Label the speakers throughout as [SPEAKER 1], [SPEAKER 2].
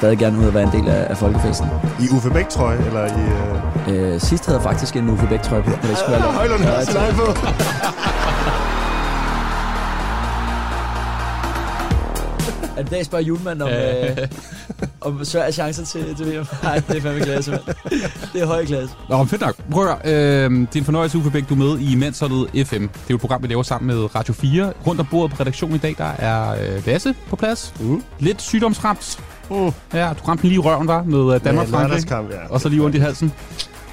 [SPEAKER 1] stadig gerne ud og være en del af, af folkefesten.
[SPEAKER 2] I Uffe Bæk trøje, eller i... Øh...
[SPEAKER 1] Øh, sidst havde jeg faktisk en Uffe Bæk trøje på, men det skulle være
[SPEAKER 2] Højlund har sin egen på.
[SPEAKER 1] Er det dag spørger Julemand om, øh, om Sveriges chancer til, til VM? Nej, det er fandme klasse, mand. Det er høj klasse.
[SPEAKER 3] Nå, fedt nok. Prøv at høre, øh, det er en fornøjelse, Uffe Bæk, du er med i Mandsholdet FM. Det er jo et program, vi laver sammen med Radio 4. Rundt om bordet på redaktionen i dag, der er øh, Lasse på plads.
[SPEAKER 2] Mm.
[SPEAKER 3] Lidt sygdomsramt.
[SPEAKER 2] Mm.
[SPEAKER 3] Ja, du ramte lige i røven, var med øh, Danmark
[SPEAKER 2] Med
[SPEAKER 3] Frankrig.
[SPEAKER 2] lørdagskamp, ja.
[SPEAKER 3] Og så lige ondt i halsen.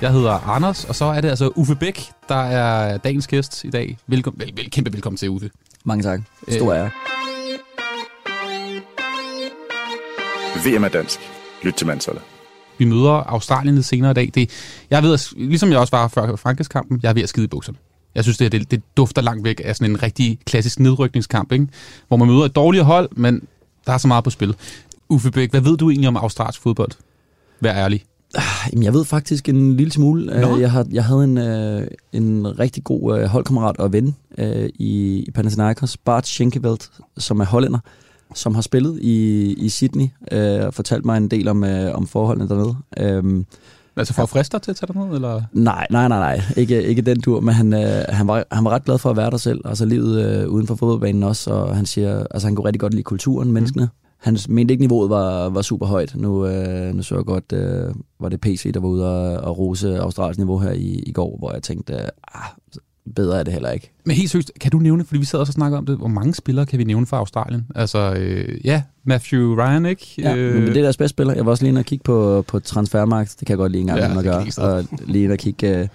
[SPEAKER 3] Jeg hedder Anders, og så er det altså Uffe Bæk, der er dagens gæst i dag. Velkommen, vel, vel, kæmpe velkommen til, Uffe.
[SPEAKER 1] Mange tak. Stor
[SPEAKER 3] Øh.
[SPEAKER 1] ære.
[SPEAKER 4] VM er dansk. Lyt til mandsholdet.
[SPEAKER 3] Vi møder Australien lidt senere i dag. Det, jeg ved, at- ligesom jeg også var før Frankrigskampen, jeg er ved at skide i bukserne. Jeg synes, det, det, det dufter langt væk af sådan en rigtig klassisk nedrykningskamp, ikke? hvor man møder et dårligere hold, men der er så meget på spil. Uffe Bæk, hvad ved du egentlig om australsk fodbold? Vær ærlig.
[SPEAKER 1] Jamen, jeg ved faktisk en lille smule.
[SPEAKER 3] Nå.
[SPEAKER 1] Øh, Jeg, har, jeg havde en, øh, en rigtig god øh, holdkammerat og ven øh, i, i Panathinaikos, Bart Schenkeveld, som er hollænder, som har spillet i, i Sydney øh, og fortalt mig en del om, øh, om forholdene dernede. Øhm,
[SPEAKER 3] Altså for at friste dig til at tage dig ned, eller?
[SPEAKER 1] nej, nej, nej, nej. Ikke, ikke den tur, men han, øh, han, var, han var ret glad for at være der selv. Altså livet øh, uden for fodboldbanen også, og han siger, altså han kunne rigtig godt lide kulturen, menneskene. Han mente ikke, niveauet var, var super højt. Nu, øh, nu så jeg godt, øh, var det PC, der var ude og, og rose Australiens niveau her i, i går, hvor jeg tænkte, ah, bedre er det heller ikke.
[SPEAKER 3] Men helt seriøst, kan du nævne, fordi vi sad også og snakkede om det, hvor mange spillere kan vi nævne fra Australien? Altså, øh, ja, Matthew Ryan, ikke?
[SPEAKER 1] Ja, øh, men det er deres bedste spiller. Jeg var også lige inde og kigge på, på transfermarkt. Det kan jeg godt lige en gang
[SPEAKER 3] Ja,
[SPEAKER 1] at gøre. Og lige inde og kigge... Øh,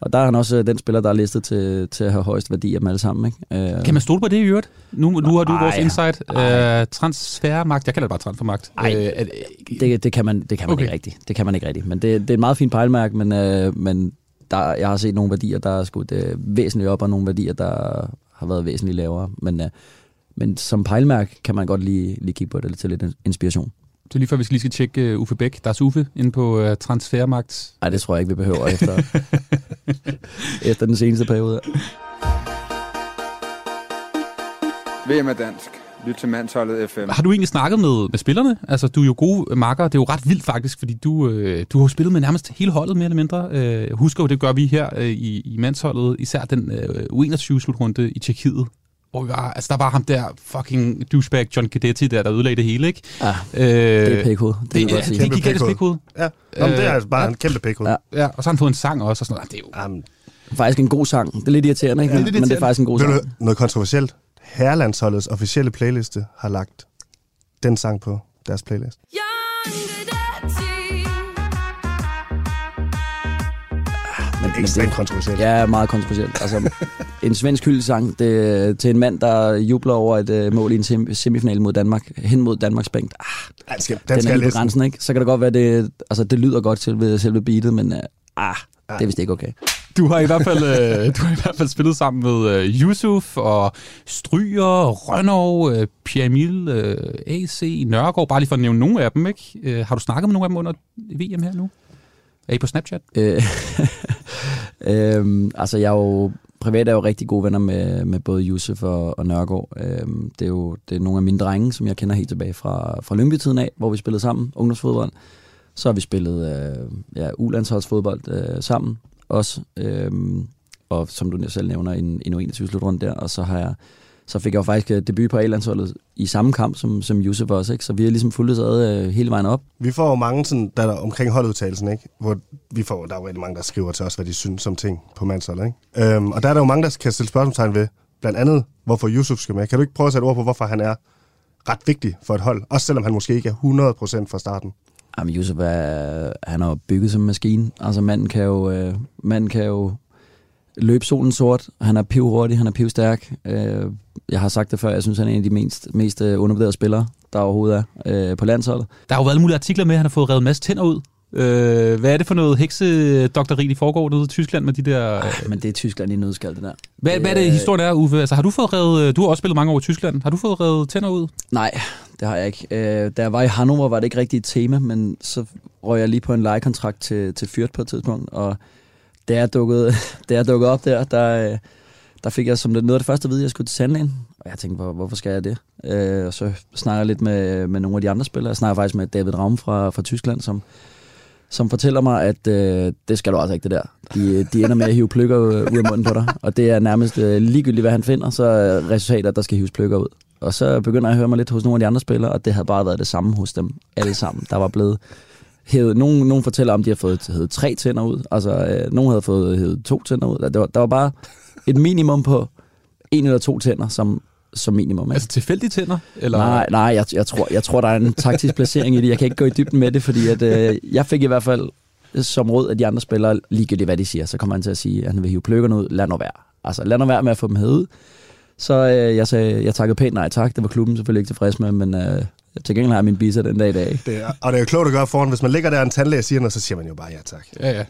[SPEAKER 1] og der er han også øh, den spiller, der er listet til, til at have højst værdi af dem alle sammen. Ikke? Øh,
[SPEAKER 3] Kan man stole på det i øvrigt? Nu, nu har du
[SPEAKER 1] Ej,
[SPEAKER 3] vores insight. Uh, transfermagt. Jeg kalder det bare transfermagt.
[SPEAKER 1] Ej,
[SPEAKER 3] Øh, det,
[SPEAKER 1] Det, det kan man, det kan man
[SPEAKER 3] Okay.
[SPEAKER 1] ikke rigtigt. Det kan man ikke rigtigt. Men det, det er et meget fint pejlmærke, men, øh, men der, jeg har set nogle værdier, der er skudt øh, væsentligt op, og nogle værdier, der har været væsentligt lavere. Men, øh, men som pejlmærke kan man godt lige, lige kigge på det til lidt inspiration.
[SPEAKER 3] det er lige før, vi skal lige skal tjekke uh, Uffe Bæk. Der er Uffe inde på uh, transfermagt.
[SPEAKER 1] Nej, det tror jeg ikke, vi behøver efter, efter den seneste periode.
[SPEAKER 5] VM er dansk. Lyt til mandsholdet FM.
[SPEAKER 3] Har du egentlig snakket med, med spillerne? Altså, du er jo gode makker. Det er jo ret vildt faktisk, fordi du, øh, du har jo spillet med nærmest hele holdet, mere eller mindre. Øh, husker jo, det gør vi her øh, i, i mandsholdet. Især den øh, U21-slutrunde i Tjekkiet. Hvor vi var, altså, der var ham der fucking douchebag John Guidetti der, der ødelagde det hele, ikke?
[SPEAKER 1] Ah,
[SPEAKER 3] Øh,
[SPEAKER 1] det er pækhoved. Det,
[SPEAKER 3] Det,
[SPEAKER 1] det,
[SPEAKER 3] det,
[SPEAKER 1] jeg
[SPEAKER 3] det, det er gigantisk pikhoved.
[SPEAKER 2] Ja, Nå, men det er
[SPEAKER 3] Øh,
[SPEAKER 2] altså bare
[SPEAKER 3] ja.
[SPEAKER 2] en kæmpe pikhoved.
[SPEAKER 1] Ja.
[SPEAKER 2] Ja.
[SPEAKER 3] Ja, og så har han fået en sang også, og sådan noget. Det er jo...
[SPEAKER 2] Jamen,
[SPEAKER 1] Faktisk en god sang. Det er lidt irriterende, ikke?
[SPEAKER 2] Ja,
[SPEAKER 1] Men,
[SPEAKER 2] lidt
[SPEAKER 1] men det er faktisk en god
[SPEAKER 2] ved
[SPEAKER 1] sang.
[SPEAKER 2] du, noget kontroversielt. Herrelandsholdets officielle playliste har lagt den sang på deres playlist.
[SPEAKER 1] Men,
[SPEAKER 2] Ekstremt
[SPEAKER 1] det,
[SPEAKER 2] kontroversielt.
[SPEAKER 1] Ja, meget kontroversielt. Altså, en svensk hyldesang det, til en mand, der jubler over et uh, mål i en sem- semifinal mod Danmark, hen mod Danmarks bænk. Ah,
[SPEAKER 2] Den skal, den
[SPEAKER 1] den,
[SPEAKER 2] skal
[SPEAKER 1] er lige på grænsen, ikke? Så kan det godt være, det, altså, det lyder godt til ved selve beatet, men uh, ah, det er vist ikke okay.
[SPEAKER 3] Du har i hvert fald, øh, du har i hvert fald spillet sammen med øh, Yusuf og Stryger, Rønnow, øh, Pierre Emil, øh, AC, Nørgaard, bare lige for at nævne nogle af dem, ikke? Øh, har du snakket med nogle af dem under VM her nu? Er I på Snapchat?
[SPEAKER 1] Øh, øhm, altså, jeg er jo privat er jo rigtig gode venner med, med både Josef og, og Nørgaard. Øhm, det er jo det er nogle af mine drenge, som jeg kender helt tilbage fra, fra Lyngby-tiden af, hvor vi spillede sammen, ungdomsfodbold. Så har vi spillet øh, ja, ulandsholdsfodbold øh, sammen også. Øhm, og som du selv nævner, en, en 21 slutrunde der. Og så har jeg så fik jeg jo faktisk øh, debut på A-landsholdet i samme kamp som, som Josef også, ikke? Så vi har ligesom fulgt ad øh, hele vejen op.
[SPEAKER 2] Vi får jo mange sådan, der er omkring holdudtagelsen, ikke? Hvor vi får, der er jo rigtig mange, der skriver til os, hvad de synes om ting på mandsholdet, ikke? Øhm, og der er der jo mange, der kan stille spørgsmålstegn ved, blandt andet, hvorfor Yusuf skal med. Kan du ikke prøve at sætte ord på, hvorfor han er ret vigtig for et hold? Også selvom han måske ikke er 100% fra starten.
[SPEAKER 1] Jamen, Josef er, han er jo bygget som en maskine. Altså, manden kan jo, øh, manden kan jo løbe solen sort. Han er pivhurtig, han er pivstærk. Øh, jeg har sagt det før, jeg synes, han er en af de mest, mest øh, undervurderede spillere, der overhovedet er øh, på landsholdet.
[SPEAKER 3] Der har jo været alle mulige artikler med, at han har fået revet en masse tænder ud. Øh, hvad er det for noget heksedokteri, de foregår nede i Tyskland med de der... Øh,
[SPEAKER 1] Men det er Tyskland i nødskal, det der.
[SPEAKER 3] hvad, hvad er det, historien er, Uffe? Altså, har du fået revet... øh, Du har også spillet mange år i Tyskland. Har du fået revet tænder ud?
[SPEAKER 1] Nej, det har jeg ikke. Øh, da jeg var i Hannover, var det ikke rigtig et tema, men så røg jeg lige på en lejekontrakt til, til Fyrt på et tidspunkt, og da jeg dukkede, da jeg dukkede op der, der, øh, der fik jeg som det, noget af det første at vide, at jeg skulle til tandlægen. Og jeg tænkte, hvor, hvorfor skal jeg det? Øh, og så snakker jeg lidt med, med nogle af de andre spillere. Jeg snakker faktisk med David Raum fra, fra Tyskland, som, som fortæller mig, at øh, det skal du altså ikke, det der. De, de ender med at hive pløkker ud af munden på dig. Og det er nærmest øh, ligegyldigt, hvad han finder, så er resultatet, at der skal hives pløkker ud. Og så begynder jeg at høre mig lidt hos nogle af de andre spillere, og det havde bare været det samme hos dem alle sammen. Der var blevet hævet, nogen, nogen fortæller om, de har fået hævet tre tænder ud. Altså, øh, nogen havde fået hævet to tænder ud. Der var, der var bare et minimum på en eller to tænder, som, som minimum. Ikke?
[SPEAKER 3] Altså tilfældige tænder? Eller?
[SPEAKER 1] Nej, nej jeg, jeg, tror, jeg tror, der er en taktisk placering i det. Jeg kan ikke gå i dybden med det, fordi at, øh, jeg fik i hvert fald som råd af de andre spillere, ligegyldigt hvad de siger, så kommer han til at sige, at han vil hive pløkkerne ud. Lad nu være. Altså, lad nu være med at få dem hævet. Så øh, jeg sagde, jeg takkede pænt nej tak. Det var klubben selvfølgelig ikke tilfreds med, men øh, til gengæld har jeg min bisa den dag i dag.
[SPEAKER 2] Det er, og det er jo klogt at gøre foran. Hvis man ligger der og en tandlæge siger noget, så siger man jo bare ja tak.
[SPEAKER 3] Ja, ja.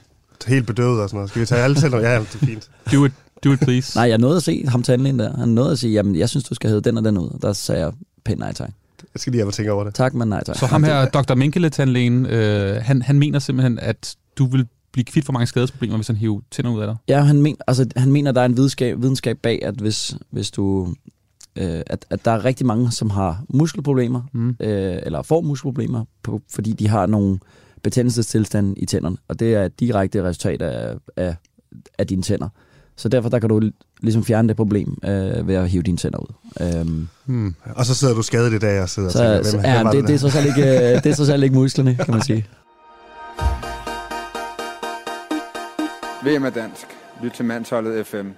[SPEAKER 2] Helt bedøvet og sådan noget. Skal vi tage alle tænder? Ja, det er fint.
[SPEAKER 3] Do it, do it please.
[SPEAKER 1] Nej, jeg nåede at se ham tandlægen der. Han nåede at sige, jamen jeg synes, du skal hæve den og den ud. Der sagde jeg pænt nej tak.
[SPEAKER 2] Jeg skal lige have at tænke over det.
[SPEAKER 1] Tak, men nej tak.
[SPEAKER 3] Så ham her, Dr. Minkele-tandlægen, øh, han, han mener simpelthen, at du vil blive kvidt for mange skadesproblemer, hvis han hiver tænder ud af dig.
[SPEAKER 1] Ja, han, men, altså, han mener, der er en videnskab, videnskab bag, at hvis, hvis du... Øh, at, at der er rigtig mange, som har muskelproblemer,
[SPEAKER 3] Mm.
[SPEAKER 1] øh, eller får muskelproblemer, på, fordi de har nogle betændelsestilstande i tænderne. Og det er et direkte resultat af, af, af dine tænder. Så derfor der kan du ligesom fjerne det problem øh, ved at hive dine tænder ud. Øhm,
[SPEAKER 3] Hmm.
[SPEAKER 2] Og så sidder du skadet i dag og sidder og
[SPEAKER 1] så,
[SPEAKER 2] tænker,
[SPEAKER 1] så
[SPEAKER 2] hvem,
[SPEAKER 1] ja,
[SPEAKER 2] hvem
[SPEAKER 1] det, det, er
[SPEAKER 2] der?
[SPEAKER 1] trods alt ikke, øh, det er trods alt ikke musklerne, kan man sige.
[SPEAKER 5] VM er dansk. Lyt til Mandsholdet FM.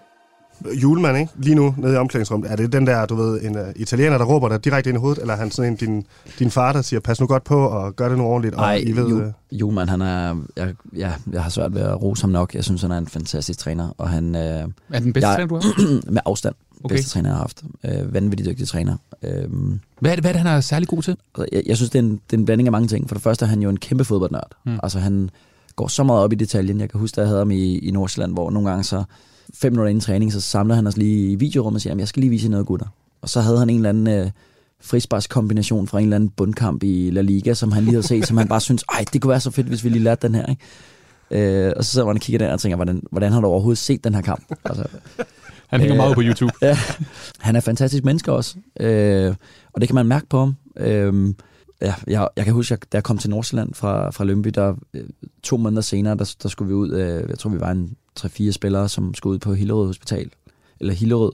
[SPEAKER 2] Julemand, ikke? Lige nu, nede i omklædningsrummet. Er det den der, du ved, en uh, italiener, der råber dig direkte ind i hovedet? Eller er han sådan en, din, din far, der siger, pas nu godt på og gør det nu ordentligt?
[SPEAKER 1] Nej,
[SPEAKER 2] og I ved,
[SPEAKER 1] jo,
[SPEAKER 2] øh,
[SPEAKER 1] Julemand, han er, jeg, ja, jeg har svært ved at rose ham nok. Jeg synes, han er en fantastisk træner, og han øh,
[SPEAKER 3] Er den bedste
[SPEAKER 1] Jeg-
[SPEAKER 3] træner, du har?
[SPEAKER 1] med afstand
[SPEAKER 3] Okay.
[SPEAKER 1] bedste træner, jeg har haft. Øh, vanvittigt dygtig træner. Øhm,
[SPEAKER 3] Hvad er, det, hvad er det, han er særlig god til?
[SPEAKER 1] Altså, jeg, jeg synes, det er, en, det er en blanding af mange ting. For det første er han jo en kæmpe fodboldnørd.
[SPEAKER 3] Mm.
[SPEAKER 1] Altså han går så meget op i detaljen. Jeg kan huske, da jeg havde ham i, i Nordsjælland, hvor nogle gange så fem minutter inden træning, så samler han os lige i videorummet og siger, "Jamen, jeg skal lige vise jer noget, gutter. Og så havde han en eller anden øh, frisparkskombination fra en eller anden bundkamp i La Liga, som han lige havde set, som han bare synes, ej, det kunne være så fedt, hvis vi lige lærte den her. Ikke? Øh, og så sidder man og kigger der og tænker, hvordan, hvordan har du overhovedet set den her kamp? Altså,
[SPEAKER 3] Han hænger
[SPEAKER 1] Øh,
[SPEAKER 3] meget på YouTube.
[SPEAKER 1] Ja, han er fantastisk menneske også, øh, og det kan man mærke på ham. Øh, ja, jeg, jeg kan huske, at da jeg kom til Nordsjælland fra, fra Lønby, der øh, to måneder senere, der, der skulle vi ud, øh, jeg tror vi var en 3-4 spillere, som skulle ud på Hillerød Hospital, eller Hillerød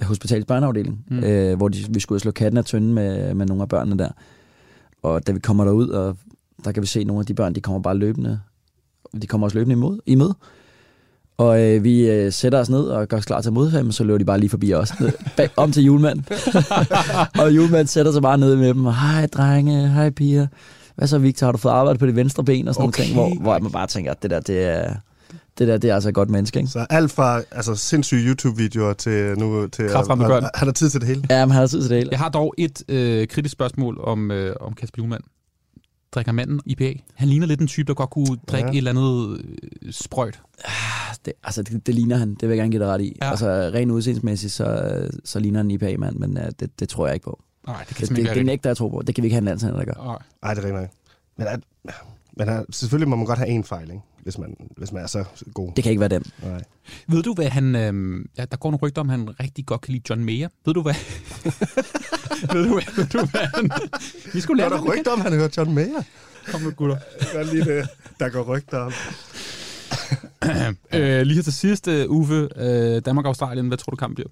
[SPEAKER 1] øh, Hospitals børneafdeling,
[SPEAKER 3] Mm.
[SPEAKER 1] øh, hvor de, vi skulle slå katten af tønden med, med nogle af børnene der. Og da vi kommer derud, og der kan vi se, nogle af de børn, de kommer bare løbende, de kommer også løbende imod, i møde. Og øh, vi øh, sætter os ned og gør os klar til at modtage dem, så løber de bare lige forbi os. Bag, om til julemanden. og julemanden sætter sig bare ned med dem. og, Hej drenge, hej piger. Hvad så Victor, har du fået arbejde på det venstre ben? Og sådan
[SPEAKER 3] Okay.
[SPEAKER 1] okay. ting, hvor, hvor man bare tænker, at det der, det er, det der, det er altså et godt menneske. Ikke?
[SPEAKER 2] Så alt fra altså, sindssyge YouTube-videoer til nu... Til,
[SPEAKER 3] Kraftramte børn.
[SPEAKER 2] Han har tid til det hele.
[SPEAKER 1] Ja, men han har tid til det hele.
[SPEAKER 3] Jeg har dog et øh, kritisk spørgsmål om, øh, om Kasper Juhlmann. Drikker manden IPA? Han ligner lidt en type, der godt kunne drikke
[SPEAKER 2] Ja.
[SPEAKER 3] ja. et eller andet øh, sprøjt.
[SPEAKER 1] Det, altså, det, det ligner han, det vil jeg gerne give dig ret i.
[SPEAKER 3] Ja.
[SPEAKER 1] Altså, rent udseendsmæssigt, så, så ligner han en IPA-mand, men uh, det, det tror jeg ikke på.
[SPEAKER 3] Nej, det kan
[SPEAKER 1] Det, det, det, det
[SPEAKER 3] ikke
[SPEAKER 1] nægter jeg tro på. Det kan vi ikke have en landshænder, der gør.
[SPEAKER 2] Nej, det er rigtigt. Men, at, men at, selvfølgelig må man godt have en fejl, ikke? Hvis, man, hvis man er så god.
[SPEAKER 1] Det kan ikke være dem.
[SPEAKER 2] Nej.
[SPEAKER 3] Ved du, hvad han... Øh, ja, der går nogle rygter om, at han rigtig godt kan lide John Mayer. Ved du, hvad... ved, du, hvad, ved du, hvad han... Vi skulle
[SPEAKER 2] Der
[SPEAKER 3] lære
[SPEAKER 2] er der rygter om, at han har hørt John Mayer.
[SPEAKER 3] Kom nu, gutter.
[SPEAKER 2] Gør lige det. Der går rygter om.
[SPEAKER 3] øh, lige her til sidst, uh, Uffe. Øh, Danmark-Australien, hvad tror du kampen bliver?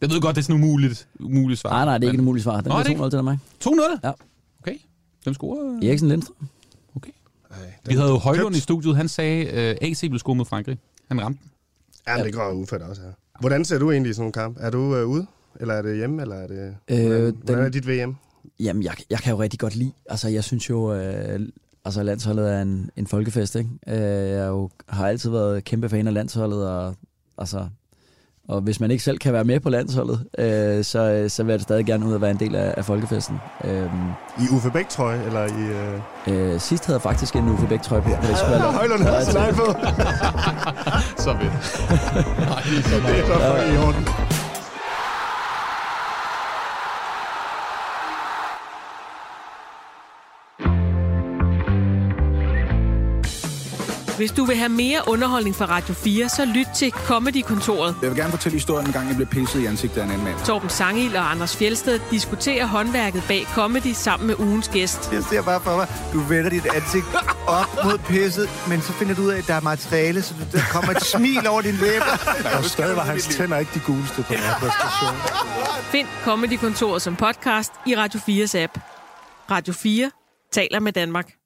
[SPEAKER 3] Jeg ved godt, det er sådan umuligt, umuligt svar.
[SPEAKER 1] Nej, nej, det er ikke
[SPEAKER 3] men-
[SPEAKER 1] et muligt svar. Den
[SPEAKER 3] Nå, er det
[SPEAKER 1] er 2-0 til dig,
[SPEAKER 3] 2-0?
[SPEAKER 1] Ja.
[SPEAKER 3] Okay. Hvem scorer?
[SPEAKER 1] Eriksen Lindstrøm.
[SPEAKER 3] Okay.
[SPEAKER 2] Ej,
[SPEAKER 3] Vi havde jo Højlund i studiet. Han sagde, at uh, AC ville score mod Frankrig. Han ramte den.
[SPEAKER 2] Ja, men det går ufærdigt også her. Hvordan ser du egentlig i sådan en kamp? Er du øh, ude? Eller er det hjemme? Eller er det...
[SPEAKER 1] Øh,
[SPEAKER 2] hvordan, hvordan er
[SPEAKER 1] den-
[SPEAKER 2] dit VM?
[SPEAKER 1] Jamen, jeg, jeg kan jo rigtig godt lide. Altså, jeg synes jo, øh, altså landsholdet er en, en folkefest, ikke? Øh, jeg er jo, har altid været kæmpe fan af landsholdet, og altså... Og hvis man ikke selv kan være med på landsholdet, øh, så, så vil jeg stadig gerne ud og være en del af, af folkefesten. Øh,
[SPEAKER 2] I Uffe Bæk, tror jeg? Eller i... Øh...
[SPEAKER 1] øh, sidst havde jeg faktisk en Uffe Bæk trøje på. jeg lade-
[SPEAKER 2] Højlund har sin på.
[SPEAKER 3] Så fedt. Nej, det er så
[SPEAKER 2] Det er så fucking i orden.
[SPEAKER 6] Hvis du vil have mere underholdning fra Radio 4, så lyt til Comedy-kontoret.
[SPEAKER 7] Jeg vil gerne fortælle historien en gang, jeg blev pisset i ansigtet af en anden mand.
[SPEAKER 6] Torben Sangil og Anders Fjelsted diskuterer håndværket bag comedy sammen med ugens gæst.
[SPEAKER 8] Jeg ser bare for mig, du vender dit ansigt op mod pisset, men så finder du ud af, at der er materiale, så der kommer et smil over din læber.
[SPEAKER 2] Og stadig var hans tænder ikke de guleste på den her præstation.
[SPEAKER 6] Find Comedy-kontoret som podcast i Radio 4's app. Radio 4 taler med Danmark.